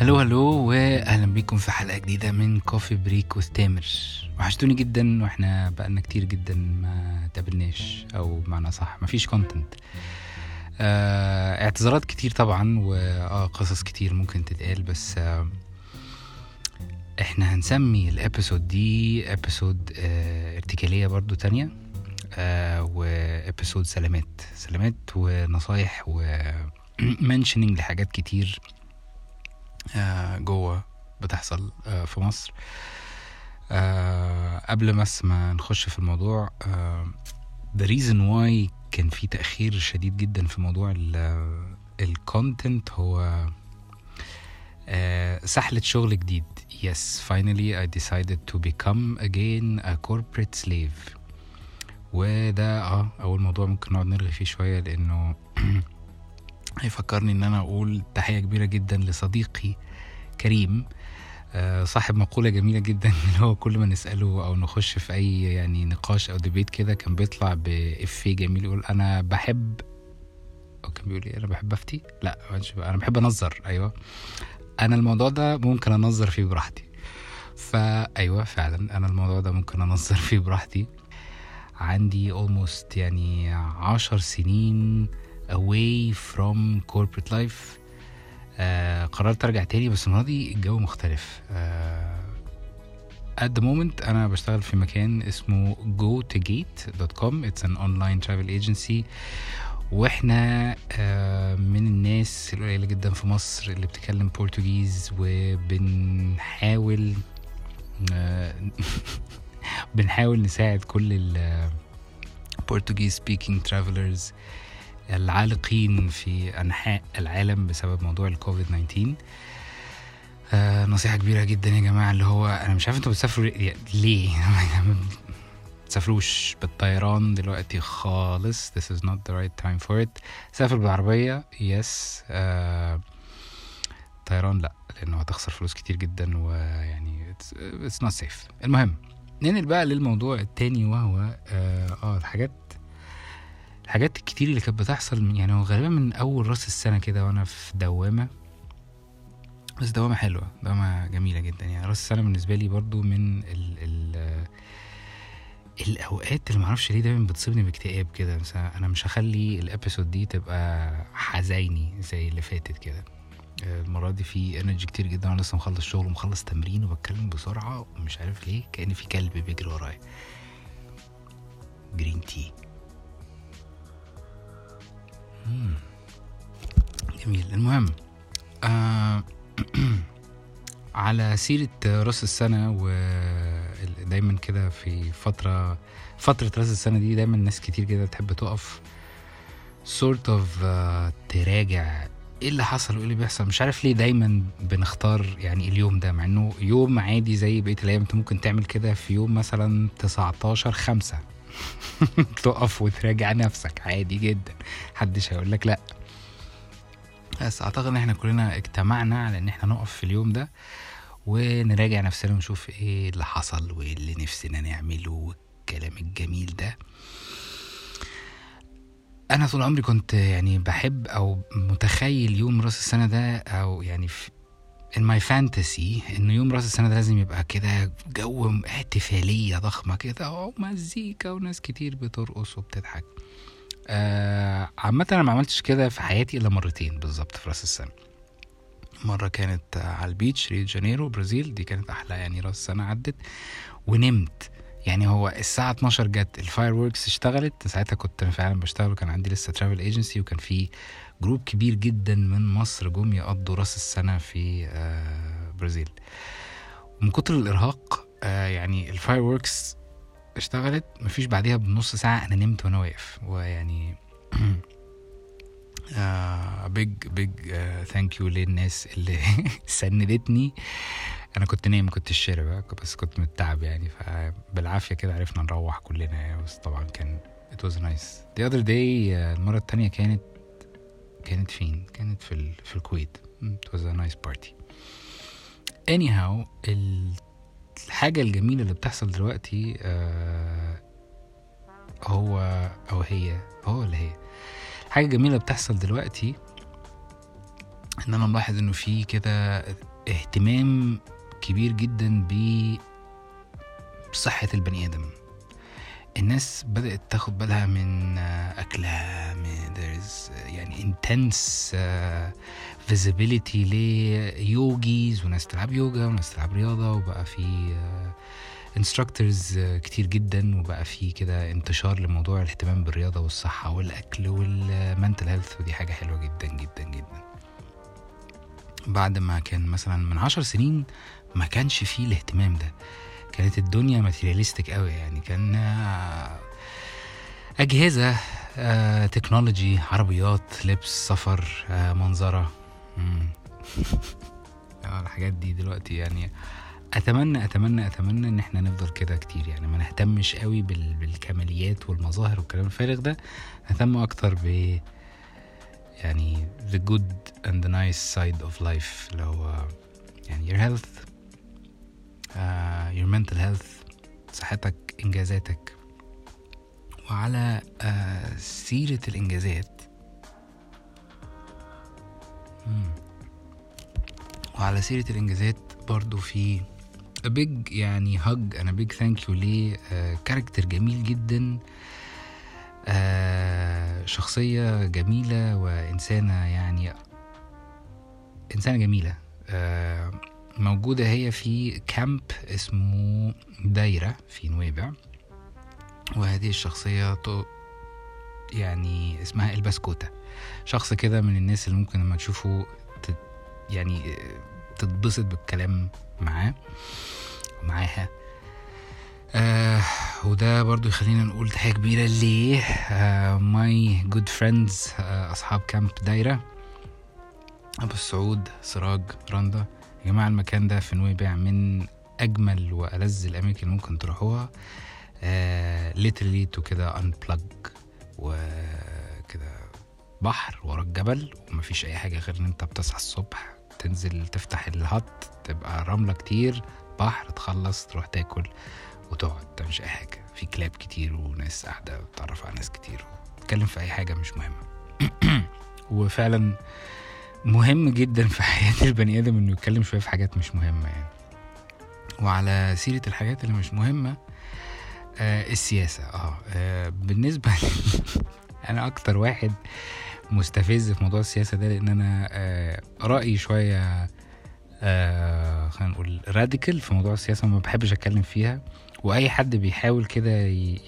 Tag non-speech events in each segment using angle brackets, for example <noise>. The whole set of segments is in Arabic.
hello hello واهلا بيكم في حلقة جديدة من Coffee Break with تامر وحشتوني جدا وإحنا بقالنا كتير جدا ما تقابلناش أو بمعنى صح مفيش content آه اعتذارات كتير طبعا واه قصص كتير ممكن تتقال بس آه إحنا هنسمي ال episode دي episode آه ارتجاليه برضو تانية آه و episode سلامات. سلامات ونصايح و mentioning <clears throat> لحاجات كتير جوه بتحصل آه في مصر. آه قبل بس ما نخش في الموضوع آه the reason why كان في تأخير شديد جدا في موضوع الكونتنت هو آه سحلة شغل جديد. Yes finally I decided to become again a corporate slave. وده آه أول موضوع ممكن نقعد نرغي فيه شوية لأنه <clears throat> هيفكرني إن أنا أقول تحية كبيرة جدا لصديقي كريم آه، صاحب مقولة جميلة جدا <laughs> اللي هو كل ما نسأله أو نخش في أي يعني نقاش أو ديبيت كده كان بيطلع بإفيه جميل يقول أنا بحب أو كان بيقول إيه أنا بحب أفتي؟ لا أنا بحب أنظر أيوه. أنا الموضوع ده ممكن أنظر فيه براحتي. فأيوه فعلا أنا الموضوع ده ممكن أنظر <laughs> فيه براحتي. عندي almost يعني عشر سنين away from corporate life. آه قررت أرجع تاني بس المرة دي الجو مختلف. آه at the moment أنا بشتغل في مكان اسمه go2gate.com it's an online travel agency. وإحنا آه من الناس القليلة جدا في مصر اللي بتتكلم بورتوجيز وبنحاول آه <laughs> بنحاول نساعد كل ال Portuguese speaking travelers العالقين في أنحاء العالم بسبب موضوع الكوفيد 19 آه نصيحة كبيرة جدا يا جماعة اللي هو أنا مش عارف أنتوا بتسافروا ليه؟ ما <laughs> تسافروش بالطيران دلوقتي خالص؟ This is not the right time for it. سافر بالعربية؟ يس آه طيران لا لأنه هتخسر فلوس كتير جدا ويعني it's, it's not safe. المهم ننقل بقى للموضوع التاني وهو آه, آه الحاجات الحاجات الكتير اللي كانت بتحصل من يعني غالبا من أول رأس السنة كده وأنا في دوامة. بس دوامة حلوة دوامة جميلة جدا. يعني رأس السنة بالنسبة لي برضو من ال ال الأوقات اللي معرفش ليه دايما بتصيبني باكتئاب كده. مثلا أنا مش هخلي الابيسود دي تبقى حزيني زي اللي فاتت كده. المرة دي في energy كتير جدا وأنا لسه مخلص شغل ومخلص تمرين وبتكلم بسرعة ومش عارف ليه كأن في كلب بيجري ورايا. green tea جميل. المهم آه <clears throat> على سيرة راس السنة ودايما كده في فترة فترة راس السنة دي دايما ناس كتير كده تحب تقف sort of uh, تراجع إيه اللي حصل وإيه اللي بيحصل. مش عارف ليه دايما بنختار يعني اليوم ده مع إنه يوم عادي زي بقية الأيام. أنت ممكن تعمل كده في يوم مثلا 19 5 <laughs> تقف وتراجع نفسك. عادي جدا. محدش هيقول لك لأ. بس أعتقد إن إحنا كلنا اجتمعنا على إن إحنا نقف في اليوم ده ونراجع نفسنا ونشوف إيه اللي حصل وايه اللي نفسنا نعمله والكلام الجميل ده. أنا طول عمري كنت يعني بحب أو متخيل يوم رأس السنة ده أو يعني في in my fantasy انه يوم رأس السنة ده لازم يبقى كده جو احتفالية ضخمة كده. ومزيكا وناس كتير بترقص وبتضحك. آه عامة أنا ما عملتش كده في حياتي إلا مرتين بالظبط في رأس السنة. مرة كانت على ال beach ريو جانيرو برازيل. دي كانت أحلى يعني رأس السنة عدت. ونمت. يعني هو الساعة 12 جت ال fireworks اشتغلت. ساعتها كنت فعلا بشتغل وكان عندي لسه travel agency وكان في group كبير جدا من مصر جم يقضوا رأس السنة في آه برازيل. ومن كتر الإرهاق آه يعني ال fireworks اشتغلت مفيش بعديها بنص ساعة أنا نمت وأنا واقف. ويعني big big thank you للناس اللي <laughs> سندتني. أنا كنت نايم كنت الشارع بقى بس كنت متعب يعني. فبالعافيه كده عرفنا نروح كلنا. بس طبعا كان it was nice. The other day المرة التانية كانت كانت فين؟ كانت في ال... في الكويت. it was a nice party. Anyhow الحاجة الجميلة اللي بتحصل دلوقتي آه هو أو هي هو اللي هي؟ الحاجة الجميلة اللي بتحصل دلوقتي إن أنا ملاحظ إنه في كده اهتمام كبير جدا بصحة البني آدم. الناس بدأت تاخد بالها من آه، أكلها من there's آه، يعني intense آه، visibility ل yogis وناس تلعب يوجا وناس تلعب رياضة وبقى في instructors كتير جدا وبقى في كده انتشار لموضوع الاهتمام بالرياضة والصحة والأكل وال mental health ودي حاجة حلوة جدا جدا جدا. بعد ما كان مثلا من عشر سنين ما كانش فيه الاهتمام ده. كانت الدنيا materialistic قوي يعني. كان آه، أجهزة آه، technology عربيات لبس سفر آه، منظرة. <laughs> آه، الحاجات دي دلوقتي يعني أتمنى أتمنى أتمنى إن إحنا نفضل كده كتير يعني. ما نهتمش قوي بال... بالكماليات والمظاهر والكلام الفارغ ده. نهتم أكتر ب يعني the good and the nice side of life اللي هو يعني your health your mental health صحتك إنجازاتك. وعلى uh, سيرة الإنجازات. مم. وعلى سيرة الإنجازات برضو في big يعني hug and a big thank you لكاركتر جميل جدا. آه، شخصية جميلة وإنسانة يعني إنسانة جميلة. آه، موجودة هي في كامب اسمه دايرة في نويبع. وهذه الشخصية يعني اسمها البسكوتة. شخص كده من الناس اللي ممكن لما تشوفه تت يعني آه، تتبسط بالكلام معاه ومعاها آه وده برضو يخلينا نقول تحية كبيرة. ل my good friends أصحاب camp دايرة. أبو السعود سراج رندا. يا جماعة المكان ده في نويبع من أجمل وألذ الأماكن اللي ممكن تروحوها. آه literally to كده unplug وكده بحر ورا الجبل ومفيش أي حاجة غير إن أنت بتصحى الصبح تنزل تفتح ال hut تبقى رملة كتير بحر تخلص تروح تاكل وتقعد تعملش أي حاجة. في كلاب كتير وناس قاعدة بتتعرف على ناس كتير تتكلم في أي حاجة مش مهمة. <clears throat> وفعلا مهم جدا في حياة البني آدم إنه يتكلم شوية في حاجات مش مهمة يعني. وعلى سيرة الحاجات اللي مش مهمة آه السياسة. آه, آه بالنسبة <laughs> أنا أكتر واحد مستفز في موضوع السياسة ده لأن أنا آه رأيي شوية آه خلينا نقول راديكال في موضوع السياسة ما بحبش أتكلم فيها. وأي حد بيحاول كده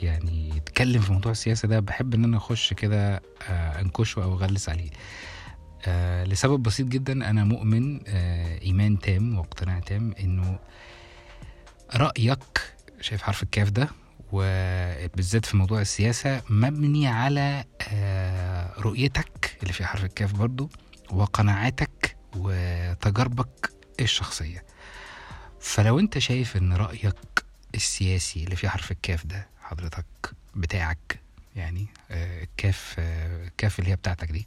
يعني يتكلم في موضوع السياسة ده بحب إن أنا أخش كده آه أنكشه أو أغلس عليه. آه لسبب بسيط جدا. أنا مؤمن آه إيمان تام واقتناع تام إنه رأيك شايف حرف الكاف ده وبالذات في موضوع السياسة مبني على آه، رؤيتك اللي فيها حرف الكاف برضو وقناعاتك وتجاربك الشخصية. فلو أنت شايف إن رأيك السياسي اللي فيه حرف الكاف ده حضرتك بتاعك يعني آه، الكاف آه، الكاف اللي هي بتاعتك دي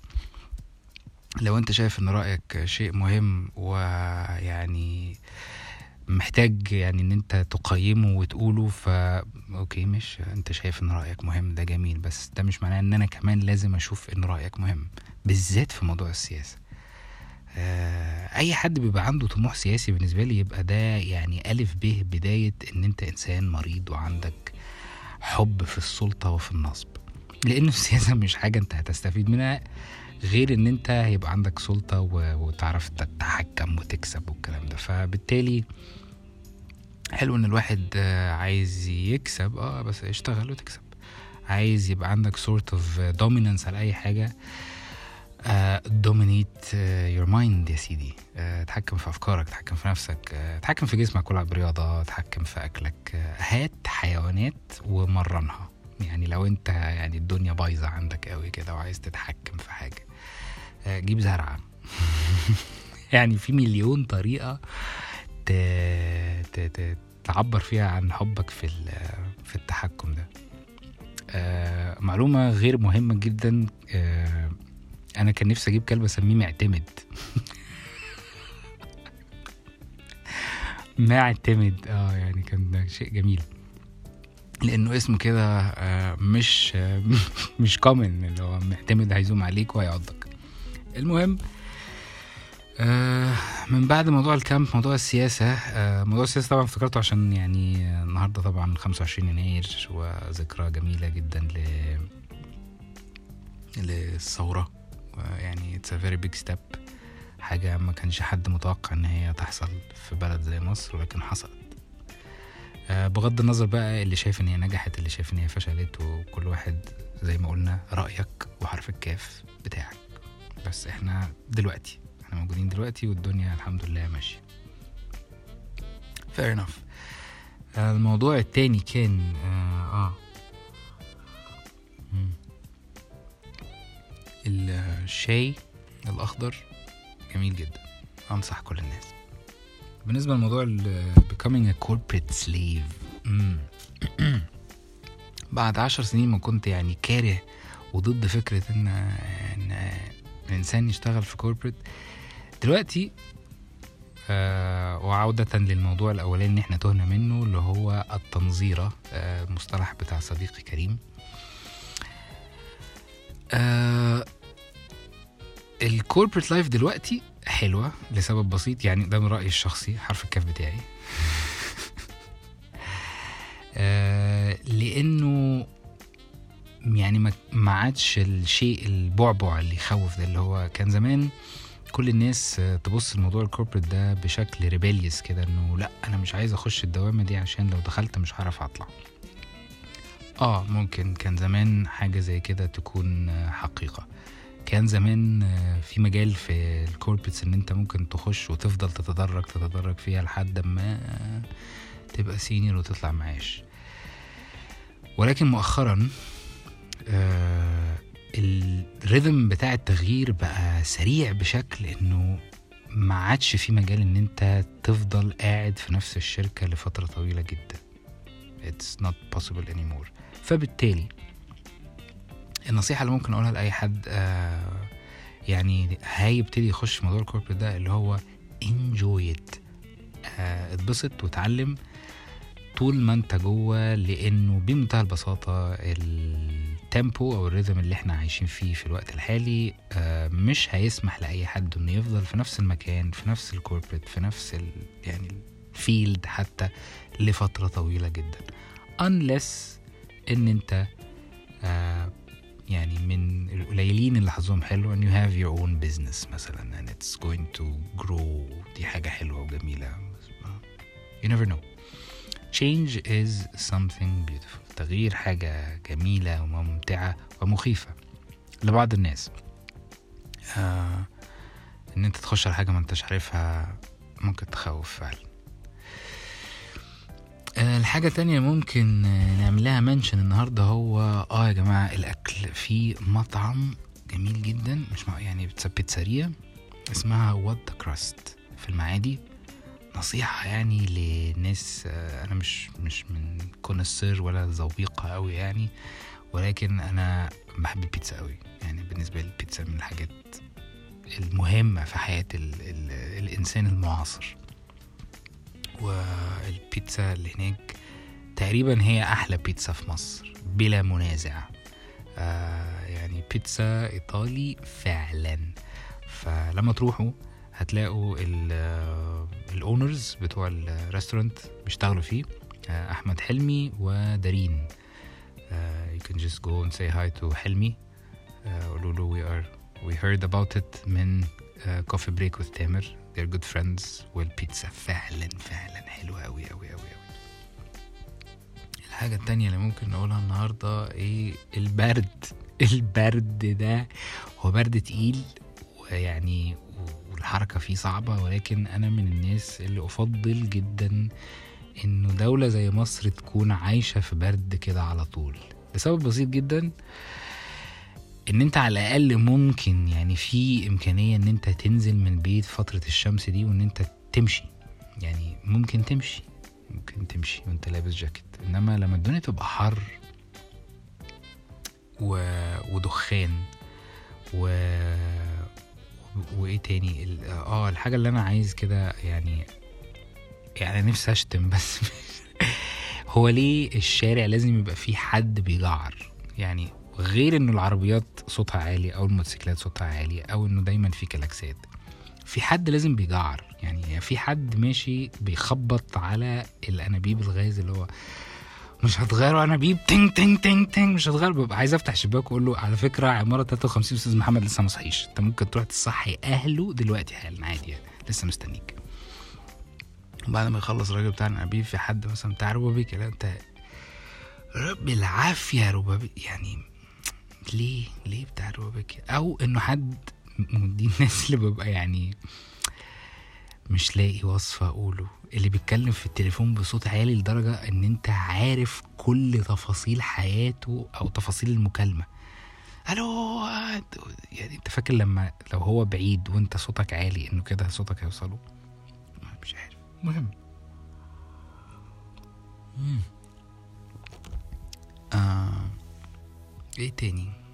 لو انت شايف ان رأيك شيء مهم ويعني محتاج يعني ان انت تقيمه وتقوله ف okay مش انت شايف ان رأيك مهم ده جميل. بس ده مش معناه إن أنا كمان لازم أشوف إن رأيك مهم بالذات في موضوع السياسة. آه، أي حد بيبقى عنده طموح سياسي بالنسبة لي يبقى ده يعني ألف ب بداية إن أنت إنسان مريض وعندك حب في السلطة وفي النصب. لأنه السياسة مش حاجة أنت هتستفيد منها غير إن أنت هيبقى عندك سلطة وتعرف تتحكم وتكسب والكلام ده. فبالتالي حلو إن الواحد آه، عايز يكسب. آه بس اشتغل وتكسب. عايز يبقى عندك sort of dominance على أي حاجة dominate your mind يا سيدي. آه، تحكم في أفكارك تحكم في نفسك آه، تحكم في جسمك والعب رياضه تحكم في أكلك. آه، هات حيوانات ومرنها. يعني لو أنت يعني الدنيا بايظة عندك قوي كده وعايز تتحكم في حاجة آه، جيب زرعة. <laughs> يعني في مليون طريقة ت... ت... ت... تعبر فيها عن حبك في ال... في التحكم ده. آه معلومة غير مهمة جدا آه أنا كان نفسي أجيب كلب أسميه معتمد. <laughs> معتمد آه يعني كان ده شيء جميل. لأنه اسم كده آه، مش آه، <laughs> مش كومن اللي هو معتمد هيزوم عليك وهيعضك. المهم آه من بعد موضوع الكامب موضوع السياسة آه موضوع السياسة طبعا افتكرته عشان يعني آه، النهاردة طبعا 25 يناير وذكرى جميلة جدا ل للثورة. يعني it's a very big step. حاجة ما كانش حد متوقع إن هي تحصل في بلد زي مصر ولكن حصلت. آه بغض النظر بقى اللي شايف إن هي نجحت اللي شايف إن هي فشلت وكل واحد زي ما قلنا رأيك وحرف الكاف بتاعك. بس إحنا دلوقتي إحنا موجودين دلوقتي والدنيا الحمد لله ماشية fair enough الموضوع التاني كان آه, آه. الشاي الأخضر جميل جدا أنصح كل الناس بالنسبة لموضوع becoming a corporate slave. <clears throat> بعد عشر سنين ما كنت يعني كاره وضد فكرة إن إن الإنسان يشتغل في corporate دلوقتي آه وعودة للموضوع الأولاني اللي إحنا تهنا منه اللي هو التنظيرة آه مصطلح بتاع صديقي كريم. آه ال corporate life دلوقتي حلوة لسبب بسيط يعني ده من رأيي الشخصي حرف الكاف بتاعي. <laughs> آه لأنه يعني ما عادش الشيء البعبع اللي يخوف ده اللي هو كان زمان كل الناس تبص لموضوع ال corporate ده بشكل rebellious كده إنه لأ أنا مش عايز أخش الدوامة دي عشان لو دخلت مش هعرف أطلع. آه ممكن كان زمان حاجة زي كده تكون حقيقة. كان زمان في مجال في ال corporates إن أنت ممكن تخش وتفضل تتدرج تتدرج فيها لحد ما تبقى senior وتطلع معاش. ولكن مؤخرا ال rhythm بتاع التغيير بقى سريع بشكل إنه ما عادش في مجال إن أنت تفضل قاعد في نفس الشركة لفترة طويلة جدا. It's not possible anymore. فبالتالي النصيحة اللي ممكن أقولها لأي حد آه يعني هيبتدي يخش موضوع ال corporate ده اللي هو enjoy it. آه اتبسط وتعلم طول ما أنت جوه لأنه بمنتهى البساطة ال tempo أو ال rhythm اللي إحنا عايشين فيه في الوقت الحالي آه، مش هيسمح لأي حد إنه يفضل في نفس المكان في نفس ال corporate في نفس ال يعني ال field حتى لفترة طويلة جدا. unless إن أنت آه، يعني من القليلين اللي حظهم حلو ان you have your own business مثلا and it's going to grow. دي حاجة حلوة وجميلة. You never know. Change is something beautiful. تغيير حاجة جميلة وممتعة ومخيفة لبعض الناس. آه إن أنت تخش على حاجة ما أنتش عارفها ممكن تخوف فعلا. آه الحاجة التانية ممكن نعملها منشن النهاردة هو آه يا جماعة الأكل في مطعم جميل جدا مش يعني بتس- بيتزاريا اسمها What The Crust في المعادي. نصيحة يعني لناس آه، أنا مش مش من connoisseur ولا ذويقة أوي يعني ولكن أنا بحب البيتزا أوي. يعني بالنسبة لي البيتزا من الحاجات المهمة في حياة ال ال الإنسان المعاصر. والبيتزا اللي هناك تقريبا هي أحلى بيتزا في مصر بلا منازع. آه يعني بيتزا إيطالي فعلا. فلما تروحوا هتلاقوا ال owners بتوع ال restaurant بيشتغلوا فيه آه، أحمد حلمي ودارين. آه، you can just go and say hi to حلمي. آه، قولوا له we are we heard about it من Coffee Break with تامر. They're good friends. والبيتزا فعلا فعلا حلوة أوي أوي أوي أوي. الحاجة التانية اللي ممكن نقولها النهاردة إيه؟ البرد. البرد ده هو برد تقيل ويعني فيه صعبة ولكن أنا من الناس اللي أفضل جدا إنه دولة زي مصر تكون عايشة في برد كده على طول. لسبب بسيط جدا إن أنت على الأقل ممكن يعني في إمكانية إن أنت تنزل من البيت فترة الشمس دي وإن أنت تمشي. يعني ممكن تمشي ممكن تمشي وأنت لابس جاكيت. إنما لما الدنيا تبقى حر و... ودخان و وإيه تاني؟ آه الحاجة اللي أنا عايز كده يعني يعني نفسي أشتم <laughs> بس هو ليه الشارع لازم يبقى فيه حد بيجعر؟ يعني غير إنه العربيات صوتها عالي أو الموتوسيكلات صوتها عالي أو إنه دايما في كلاكسات في حد لازم بيجعر؟ يعني في حد ماشي بيخبط على الأنابيب الغاز اللي هو مش هتغيروا انابيب تنج تنج تنج تنج مش هتغير. ببقى عايز أفتح شباك وأقول له على فكرة عمارة 53 أستاذ محمد لسه ما صحيش. أنت ممكن تروح تصحي أهله دلوقتي حالا عادي يعني. لسه مستنيك. وبعد ما يخلص الراجل بتاع الانابيب في حد مثلا بتاع روبابيك لا أنت بالعافيه روبابيك يعني ليه؟ ليه بتاع روبابيك أو إنه حد من دي الناس اللي ببقى يعني مش لاقي وصفة أقوله. اللي بيتكلم في التليفون بصوت عالي لدرجة إن أنت عارف كل تفاصيل حياته أو تفاصيل المكالمة. ألو يعني أنت فاكر لما لو هو بعيد وأنت صوتك عالي إنه كده صوتك هيوصله؟ مش عارف. مهم. آه. إيه تاني؟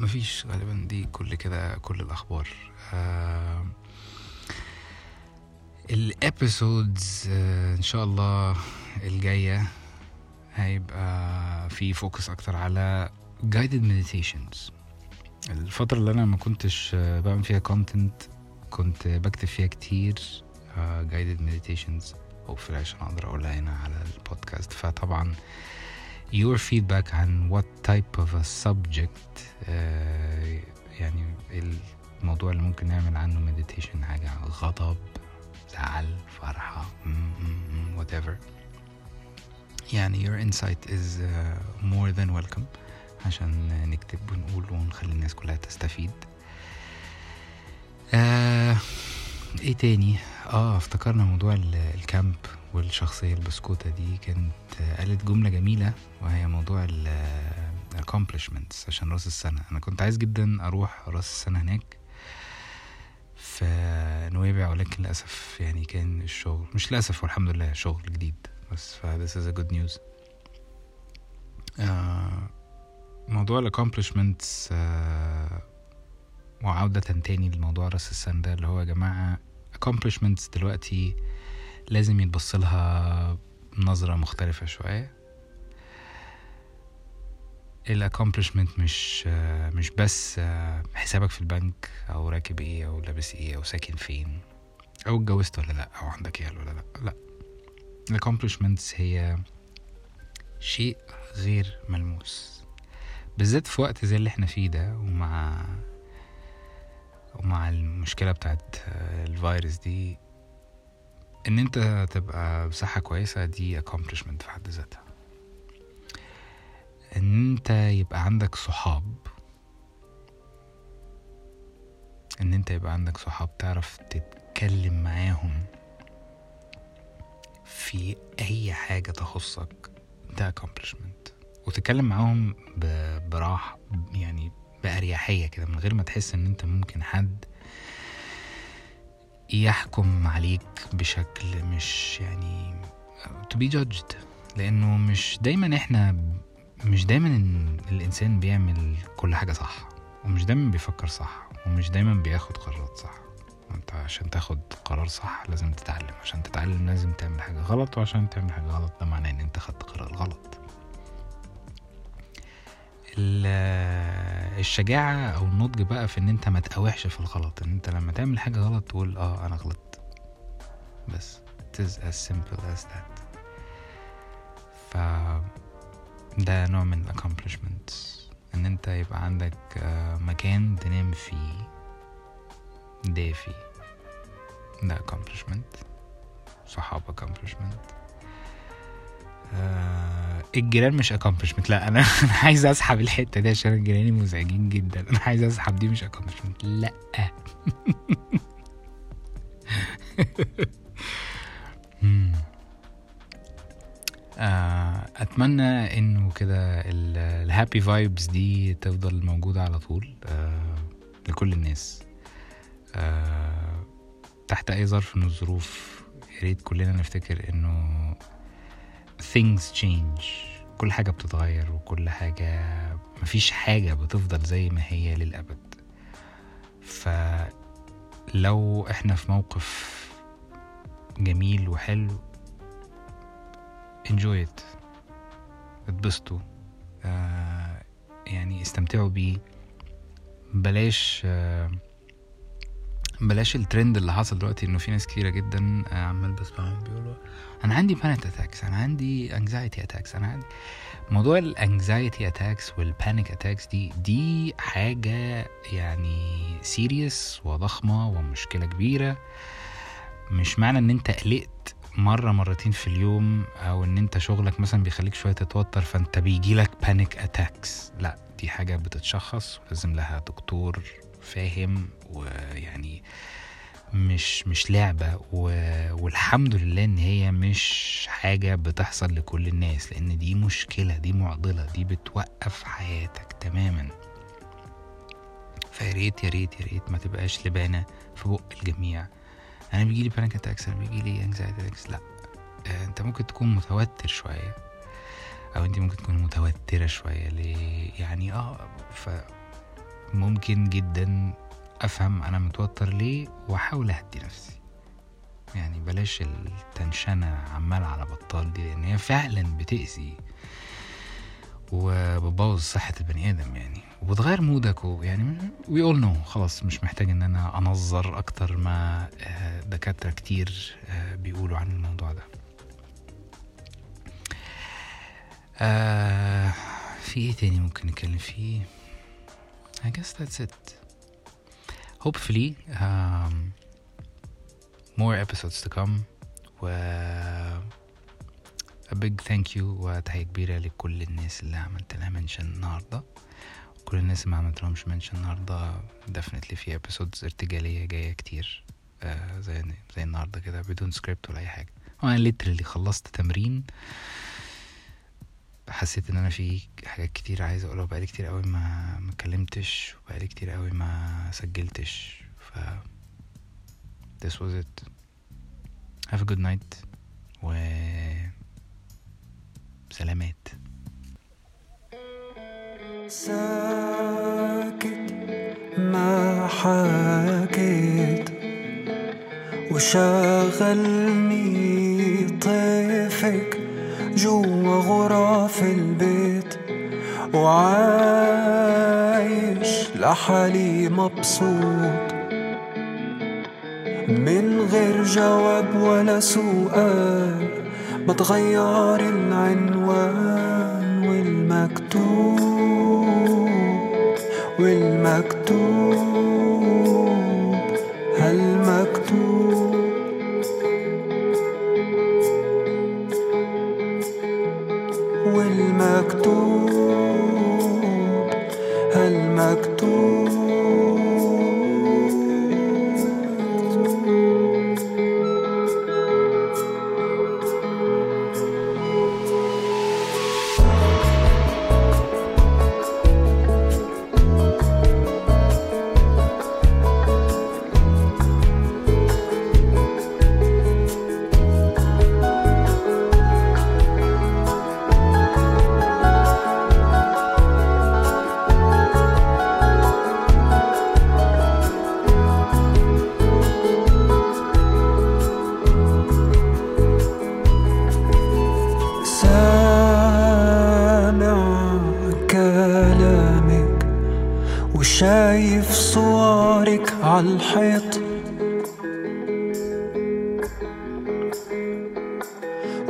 مفيش غالبا دي كل كده كل الأخبار. آه ال episodes آه إن شاء الله الجاية هيبقى في focus أكتر على guided meditations. الفترة اللي أنا ما كنتش آه، بعمل فيها content كنت بكتب فيها كتير guided meditations. Hopefully عشان أقدر أقولها هنا على البودكاست فطبعا your feedback عن what type of a subject آه يعني الموضوع اللي ممكن نعمل عنه meditation حاجة غضب زعل فرحة م- whatever. يعني your insight is uh, more than welcome. عشان نكتب ونقول ونخلي الناس كلها تستفيد. آه إيه تاني؟ آه افتكرنا موضوع ال- الكامب. والشخصية البسكوتة دي كانت قالت جملة جميلة وهي موضوع ال accomplishments عشان رأس السنة. أنا كنت عايز جدا أروح رأس السنة هناك في نويبع ولكن للأسف يعني كان الشغل مش للأسف والحمد لله شغل جديد. بس ف this is a good news. آه موضوع ال accomplishments آه وعودة تاني لموضوع رأس السنة ده اللي هو يا جماعة accomplishments دلوقتي لازم يتبص لها نظرة مختلفة شوية. ال accomplishment مش مش بس حسابك في البنك أو راكب إيه أو لابس إيه أو ساكن فين أو اتجوزت ولا لأ أو عندك عيال ولا لأ. لأ. ال accomplishments هي شيء غير ملموس. بالذات في وقت زي اللي إحنا فيه ده ومع ومع المشكلة بتاعت الفيروس دي إن أنت تبقى بصحة كويسة دي accomplishment في حد ذاتها. إن أنت يبقى عندك صحاب إن أنت يبقى عندك صحاب تعرف تتكلم معاهم في أي حاجة تخصك ده accomplishment. وتتكلم معاهم براحة يعني بأريحية كده من غير ما تحس إن أنت ممكن حد يحكم عليك بشكل مش يعني to be judged. لأنه مش دايما إحنا مش دايما إن الإنسان بيعمل كل حاجة صح ومش دايما بيفكر صح ومش دايما بياخد قرارات صح. أنت عشان تاخد قرار صح لازم تتعلم عشان تتعلم لازم تعمل حاجة غلط وعشان تعمل حاجة غلط ده معناه إن أنت خدت قرار غلط. الشجاعة أو النضج بقى في إن أنت ما تقاوحش في الغلط إن أنت لما تعمل حاجة غلط تقول آه أنا غلطت. بس it is as simple as that. ف ده نوع من accomplishments. إن أنت يبقى عندك آه، مكان تنام فيه دافي ده accomplishment. صحاب accomplishment. آه الجيران مش accomplishment. لا أنا <laughs> أنا عايز أسحب الحتة دي عشان جيراني مزعجين جدا. أنا عايز أسحب دي مش accomplishment. لا. <laughs> آه، أتمنى إنه كده ال happy vibes دي تفضل موجودة على طول آه، لكل الناس. آه، تحت أي ظرف من الظروف يا ريت كلنا نفتكر إنه things change. كل حاجة بتتغير وكل حاجة مفيش حاجة بتفضل زي ما هي للأبد. فلو إحنا في موقف جميل وحلو enjoy it. اتبسطوا. آه يعني استمتعوا بيه. بلاش آه بلاش الترند اللي حصل دلوقتي إنه في ناس كتيرة جدا آه، عمال بسمعهم بيقولوا أنا عندي panic attacks أنا عندي anxiety attacks أنا عندي موضوع ال anxiety attacks وال panic attacks دي دي حاجة يعني serious وضخمة ومشكلة كبيرة. مش معنى إن أنت قلقت مرة مرتين في اليوم أو إن أنت شغلك مثلا بيخليك شوية تتوتر فأنت بيجيلك panic attacks لا دي حاجة بتتشخص ولازم لها دكتور فاهم ويعني مش مش لعبة. والحمد لله إن هي مش حاجة بتحصل لكل الناس لأن دي مشكلة دي معضلة دي بتوقف حياتك تماما. فيا ريت يا ريت يا ريت ما تبقاش لبانة في بق الجميع. أنا بيجي لي panic attacks أنا بيجي لي anxiety attacks لأ. آه، أنت ممكن تكون متوتر شوية أو أنت ممكن تكون متوترة شوية ليه؟ يعني آه ف ممكن جدا أفهم أنا متوتر ليه وأحاول أهدي نفسي. يعني بلاش التنشنة عمال على بطال دي لأن هي فعلا بتأذي وبتبوظ صحة البني آدم يعني وبتغير مودك و- يعني وي اول نو خلاص مش محتاج إن أنا أنظر أكتر ما آه، دكاترة كتير آه، بيقولوا عن الموضوع ده. آه في إيه تاني ممكن نتكلم فيه؟ I guess that's it. Hopefully, um, more episodes to come. و a big thank you وتحية كبيرة لكل الناس اللي عملت لها mention النهاردة كل الناس اللي ما عملت لهمش mention النهاردة definitely في episodes ارتجالية جاية كتير آه زي زي النهاردة كده بدون سكريبت ولا أي حاجة وأنا literally خلصت تمرين حسيت إن أنا في حاجات كتير عايز أقولها بقالي كتير قوي ما ما اتكلمتش وبقالي كتير قوي ما سجلتش. ف this was it. Have a good night و سلامات. ساكت ما حكيت وشغلني طيفك. جوا غرف البيت وعايش لحالي مبسوط. من غير جواب ولا سؤال بتغير العنوان والمكتوب والمكتوب.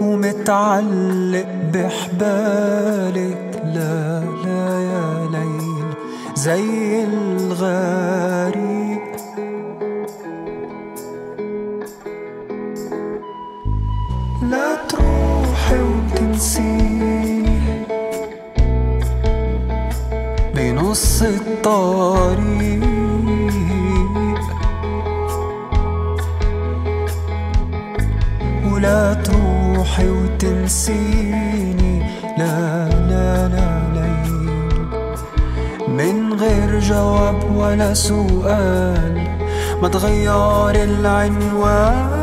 ومتعلق بحبالك. لا لا يا ليل زي الغريب. لا تروحي وتنسيني. بنص الطريق تروحي وتنسيني. لا لا لا ليل من غير جواب ولا سؤال ما تغير العنوان.